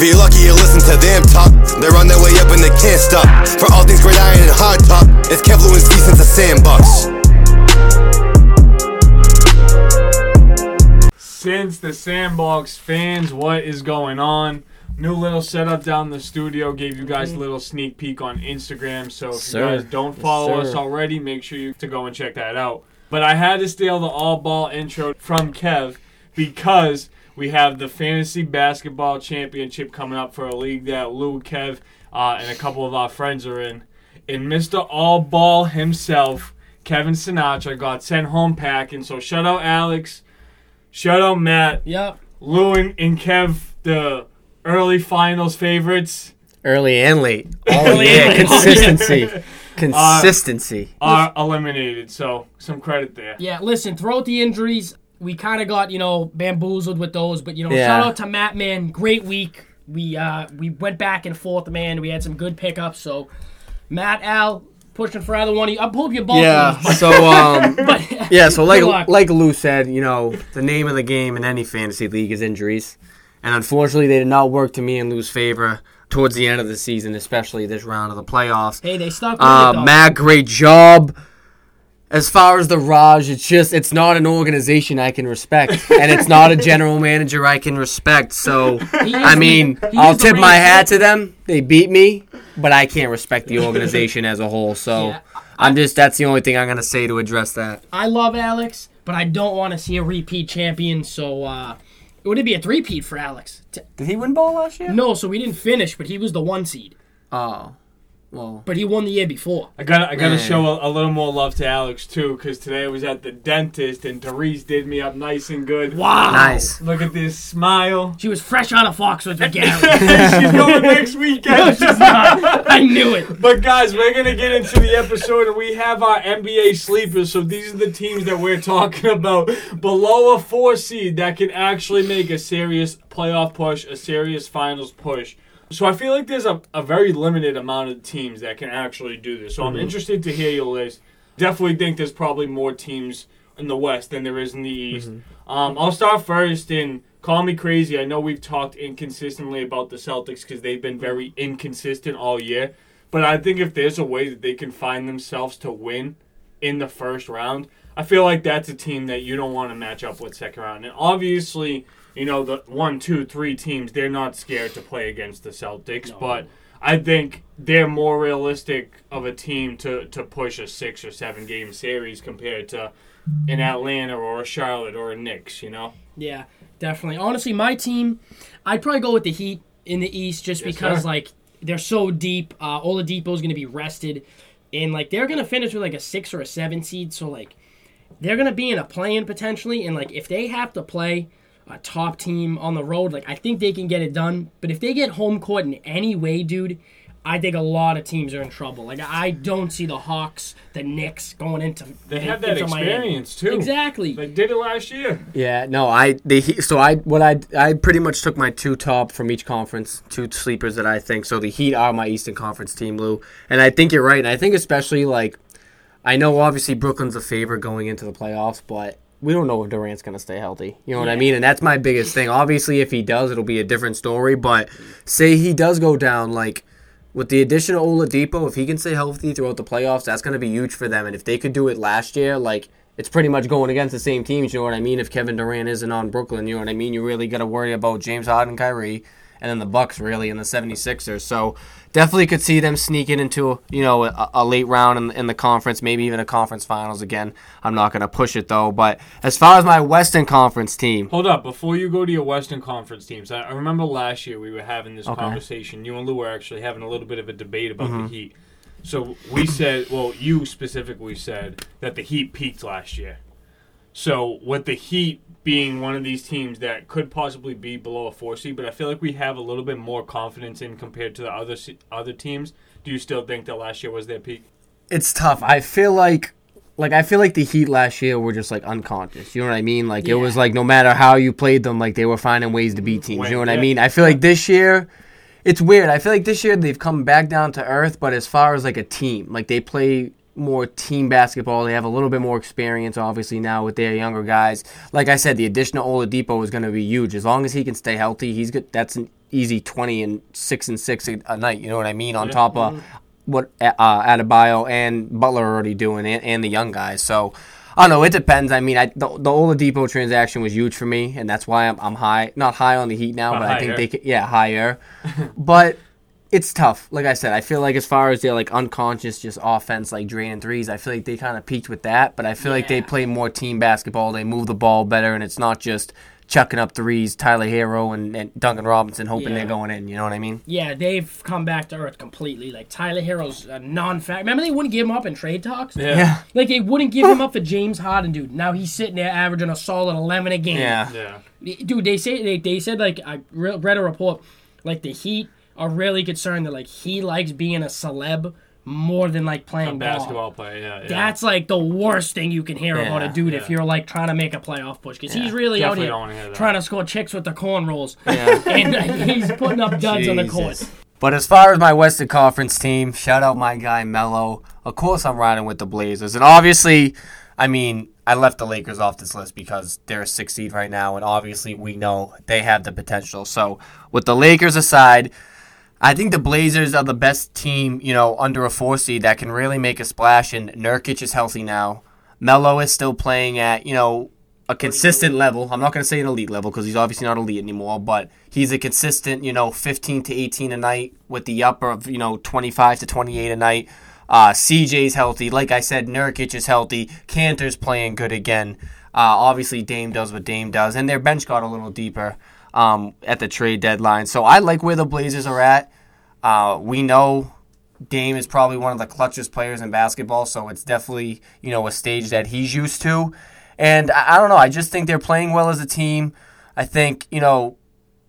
If you're lucky, you listen to them talk. They're on their way up and they can't stop. For all things great iron and hard top, it's Kev Lewinsky since the sandbox. Since the Sandbox fans, what is going on? New little setup down in the studio. Gave you guys a little sneak peek on Instagram. So if Sir. you guys don't Yes, follow us already, make sure you to go and check that out. But I had to steal the all ball intro from Kev because we have the fantasy basketball championship coming up for a league that Lou, Kev, uh, and a couple of our friends are in. And Mr. All Ball himself, Kevin Sinatra, got sent home packing. So shout out Alex, shout out Matt, Yep. Lou and, and Kev, the early finals favorites, Early and late. Oh Early yeah, and consistency. Consistency. are eliminated. So some credit there. Yeah, listen, throughout the injuries, we kind of got, you know, bamboozled with those, but you know, Yeah. shout out to Matt man, great week. We uh we went back and forth, man. We had some good pickups, so Matt Al pushing for either one of you. I'll pull up your ball. yeah. So um but yeah, so like like Lou said, you know, the name of the game in any fantasy league is injuries. And unfortunately they did not work to me and Lou's favor towards the end of the season, especially this round of the playoffs. hey, they stuck with Uh. Matt, great job. As far as the Raj, it's just it's not an organization I can respect, and it's not a general manager I can respect. So I mean, he I'll tip my hat to them. They beat me, but I can't respect the organization as a whole. So Yeah. I'm just that's the only thing I'm gonna say to address that. I love Alex, but I don't want to see a repeat champion, so uh would it be a three-peat for Alex? Did he win ball last year? No, so we didn't finish, but he was the one seed. Oh, well, But he won the year before. I gotta, I gotta Man. show a, a little more love to Alex too, because today I was at the dentist and Therese did me up nice and good. Wow. nice. Look at this smile. She was fresh out of Foxwoods with Gary. She's going next weekend. I knew it. But guys, we're gonna get into the episode, and we have our NBA sleepers. So these are the teams that we're talking about below a four seed that can actually make a serious playoff push, a serious finals push. So I feel like there's a, a very limited amount of teams that can actually do this. So I'm interested to hear your list. Definitely think there's probably more teams in the West than there is in the East. Um, I'll start first and call me crazy. I know we've talked inconsistently about the Celtics because they've been very inconsistent all year. But I think if there's a way that they can find themselves to win in the first round, I feel like that's a team that you don't want to match up with second round. And obviously, you know, the one, two, three teams, they're not scared to play against the Celtics. But I think they're more realistic of a team to, to push a six or seven game series compared to an Atlanta or a Charlotte or a Knicks, you know? Yeah, definitely. Honestly, my team, I'd probably go with the Heat in the East just Yes, because, sir. like, they're so deep. Uh, Oladipo's going to be rested. And, like, they're going to finish with, like, a six or a seven seed. So, like, they're going to be in a play-in potentially. And, like, if they have to play a top team on the road, like, I think they can get it done. But if they get home court in any way, dude, I think a lot of teams are in trouble. Like, I don't see the Hawks, the Knicks going into They have that into Miami. experience, too. Exactly. They did it last year. Yeah, no, I they Heat- so I what I I pretty much took my two top from each conference, two sleepers that I think. So the Heat are my Eastern Conference team, Lou, and I think you're right. And I think especially like I know obviously Brooklyn's a favorite going into the playoffs, but we don't know if Durant's gonna stay healthy. You know what I mean? And that's my biggest thing. Obviously, if he does, it'll be a different story. But say he does go down, like with the addition of Oladipo, if he can stay healthy throughout the playoffs, that's going to be huge for them. And if they could do it last year, like it's pretty much going against the same teams. You know what I mean? If Kevin Durant isn't on Brooklyn, you know what I mean. You really got to worry about James Harden, Kyrie, and then the Bucks really and the 76ers. So definitely could see them sneaking into you know a, a late round in, in the conference, maybe even a conference finals again. I'm not going to push it though. But as far as my Western Conference team, Hold up, before you go to your Western Conference teams, I, I remember last year we were having this Okay. Mm-hmm. conversation. You and Lou were actually having a little bit of a debate about the Heat. So we said, well, you specifically said that the Heat peaked last year. So with the Heat being one of these teams that could possibly be below a four seed, but I feel like we have a little bit more confidence in compared to the other other teams. Do you still think that last year was their peak? it's tough. I feel like like I feel like the Heat last year were just like unconscious. You know what I mean? Like it was like no matter how you played them, like they were finding ways to beat teams. You know what I mean? I feel like this year it's weird. I feel like this year they've come back down to earth, but as far as like a team, like they play more team basketball. They have a little bit more experience, obviously, now with their younger guys. Like I said, the addition of Oladipo is going to be huge. As long as he can stay healthy, he's good. That's an easy 20 and 6 and 6 a, night. You know what I mean? On top of what uh, Adebayo and Butler are already doing, and, and the young guys. So I don't know. It depends. I mean, I, the, the Oladipo transaction was huge for me, and that's why I'm, I'm high. Not high on the Heat now, But but I think they could. Yeah, higher. but it's tough. Like I said, I feel like as far as their like unconscious just offense, like draining threes, I feel like they kind of peaked with that. But I feel like they play more team basketball. They move the ball better, and it's not just chucking up threes. Tyler Herro and, and Duncan Robinson hoping Yeah. they're going in. You know what I mean? Yeah, they've come back to earth completely. Like Tyler Herro's a non-fact. Remember they wouldn't give him up in trade talks. Yeah. Like they wouldn't give him up for James Harden, dude. Now he's sitting there averaging a solid eleven a game. Yeah. Yeah. dude. They say they, they said like I read a report like the Heat are really concerned that like he likes being a celeb more than like A playing ball. basketball player. Yeah. yeah. That's like the worst thing you can hear about a Yeah, dude if you're like trying to make a playoff push because he's really Definitely out don't wanna hear here trying to score chicks with the corn rolls Yeah. and uh, he's putting up duds on the court. But as far as my Western Conference team, shout out my guy Melo. Of course, I'm riding with the Blazers, and obviously, I mean, I left the Lakers off this list because they're a six seed right now, and obviously we know they have the potential. So, with the Lakers aside, I think the Blazers are the best team, you know, under a four seed that can really make a splash. And Nurkic is healthy now. Melo is still playing at, you know, a consistent level. I'm not going to say an elite level because he's obviously not elite anymore, but he's a consistent, you know, 15 to 18 a night with the upper of, you know, 25 to 28 a night. Uh, CJ's healthy. Like I said, Nurkic is healthy. Kanter's playing good again. Uh, obviously, Dame does what Dame does, and their bench got a little deeper um, at the trade deadline. So I like where the Blazers are at. Uh, we know Dame is probably one of the clutchest players in basketball, so it's definitely you know a stage that he's used to. And I, I don't know. I just think they're playing well as a team. I think you know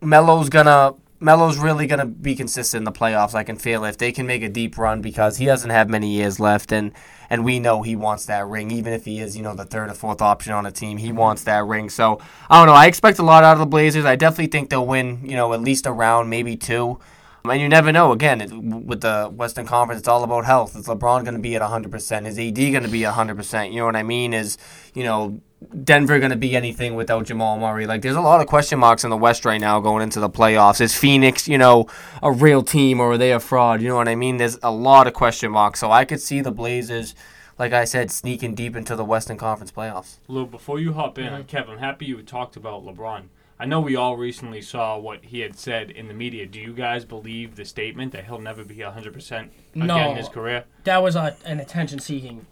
Melo's gonna Melo's really gonna be consistent in the playoffs. I can feel if they can make a deep run because he doesn't have many years left, and and we know he wants that ring. Even if he is you know the third or fourth option on a team, he wants that ring. So I don't know. I expect a lot out of the Blazers. I definitely think they'll win. You know at least a round, maybe two. Um, and you never know. Again, it, with the Western Conference, it's all about health. Is LeBron going to be at 100%? Is AD going to be 100%? You know what I mean? Is, you know, Denver going to be anything without Jamal Murray? Like, there's a lot of question marks in the West right now going into the playoffs. Is Phoenix, you know, a real team or are they a fraud? You know what I mean? There's a lot of question marks. So I could see the Blazers, like I said, sneaking deep into the Western Conference playoffs. Lou, before you hop in, Kev, I'm happy you talked about LeBron. I know we all recently saw what he had said in the media. Do you guys believe the statement that he'll never be 100% again No. in his career? That was a, an attention-seeking comment.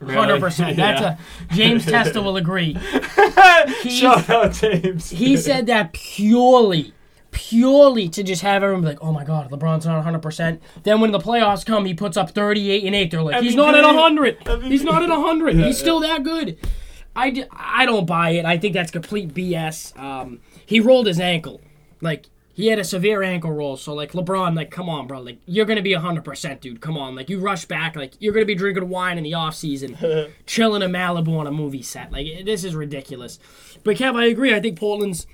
Really? Hundred percent. That's Yeah. a James Testa will agree. He- Shout out James. He said that purely, purely to just have everyone be like, "Oh my God, LeBron's not 100." percent Then when the playoffs come, he puts up 38 and eight. They're like, "He's not at MVP. 100. He's not at 100. He's still that good." I, d- I don't buy it. I think that's complete BS. Um, he rolled his ankle, like. He had a severe ankle roll, so like LeBron, like come on, bro, like you're gonna be hundred percent, dude. Come on, like you rush back, like you're gonna be drinking wine in the off season, chilling in Malibu on a movie set. Like this is ridiculous. But Kev, I agree. I think Portland's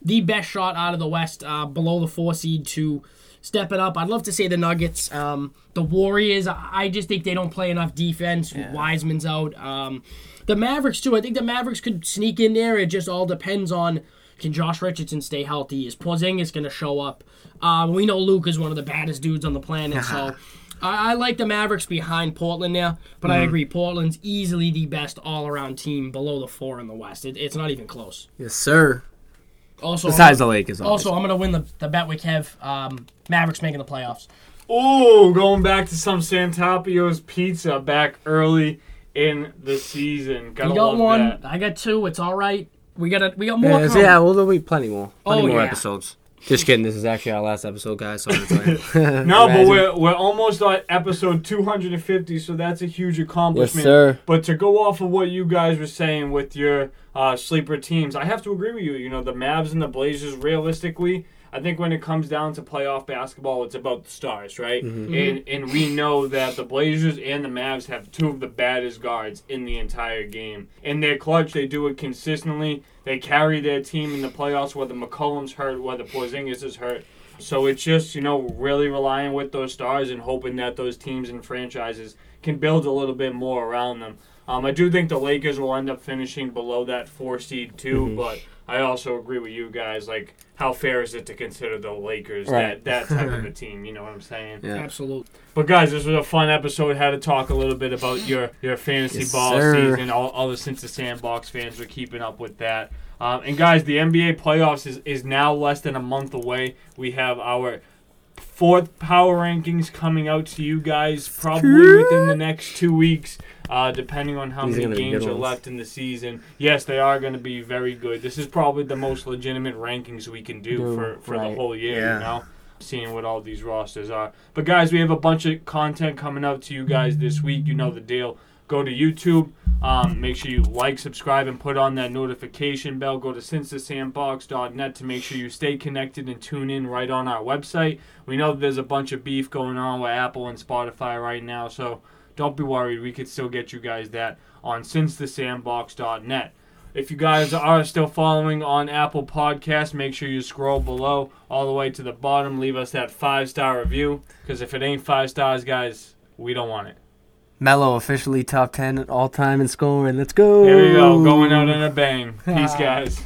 the best shot out of the West, uh, below the four seed to step it up. I'd love to say the Nuggets, um, the Warriors. I I just think they don't play enough defense. Wiseman's out. Um, the Mavericks too. I think the Mavericks could sneak in there. It just all depends on can Josh Richardson stay healthy. Is Porzingis going to show up? Um, we know Luka is one of the baddest dudes on the planet, so. I I like the Mavericks behind Portland there, but I agree. Portland's easily the best all-around team below the four in the West. It, it's not even close. Yes, sir. Also, Besides the Lakers, also, I'm gonna win the, the bet with Kev. Um, Mavericks making the playoffs. Oh, going back to some Santarpio's pizza back early in the season. Gotta You got love one. that. I got two. It's all right. We got a, we got more. Yeah, coming. yeah, well, there'll be plenty more. Plenty Oh, more yeah. episodes. Just kidding. This is actually our last episode, guys. So it's No, but we're we're almost at episode 250, so that's a huge accomplishment. Yes, sir. But to go off of what you guys were saying with your uh, sleeper teams, I have to agree with you. You know, the Mavs and the Blazers, realistically, I think when it comes down to playoff basketball, it's about the stars, right? Mm-hmm. Mm-hmm. And and we know that the Blazers and the Mavs have two of the baddest guards in the entire game. And they're clutch. They do it consistently. They carry their team in the playoffs, whether McCollum's hurt, whether Porzingis is hurt. So it's just, you know, really relying with those stars and hoping that those teams and franchises can build a little bit more around them. Um, I do think the Lakers will end up finishing below that four seed too, Mm-hmm. but I also agree with you guys. Like, how fair is it to consider the Lakers Right. that, that type of a team? You know what I'm saying? Yeah. Absolutely. But guys, this was a fun episode. Had to talk a little bit about your your fantasy Yes, ball sir. season. All, all the since the sandbox fans were keeping up with that. Um, and guys, the NBA playoffs is, is now less than a month away. We have our fourth power rankings coming out to you guys probably within the next two weeks, uh, depending on how These many gonna games are left in the season. Yes, they are going to be very good. This is probably the most legitimate rankings we can do Do, for, for the whole year. Yeah. You know seeing what all these rosters are. But guys, we have a bunch of content coming out to you guys this week. You know the deal. Go to YouTube. Um, make sure you like, subscribe, and put on that notification bell. Go to sincethesandbox.net to make sure you stay connected and tune in right on our website. We know there's a bunch of beef going on with Apple and Spotify right now, so don't be worried. We could still get you guys that on sincethesandbox.net. If you guys are still following on Apple Podcasts, make sure you scroll below all the way to the bottom. Leave us that five star review. Because if it ain't five stars, guys, we don't want it. Melo officially top ten all time in scoring. Let's go. Here we go, going out in a bang. Peace, guys.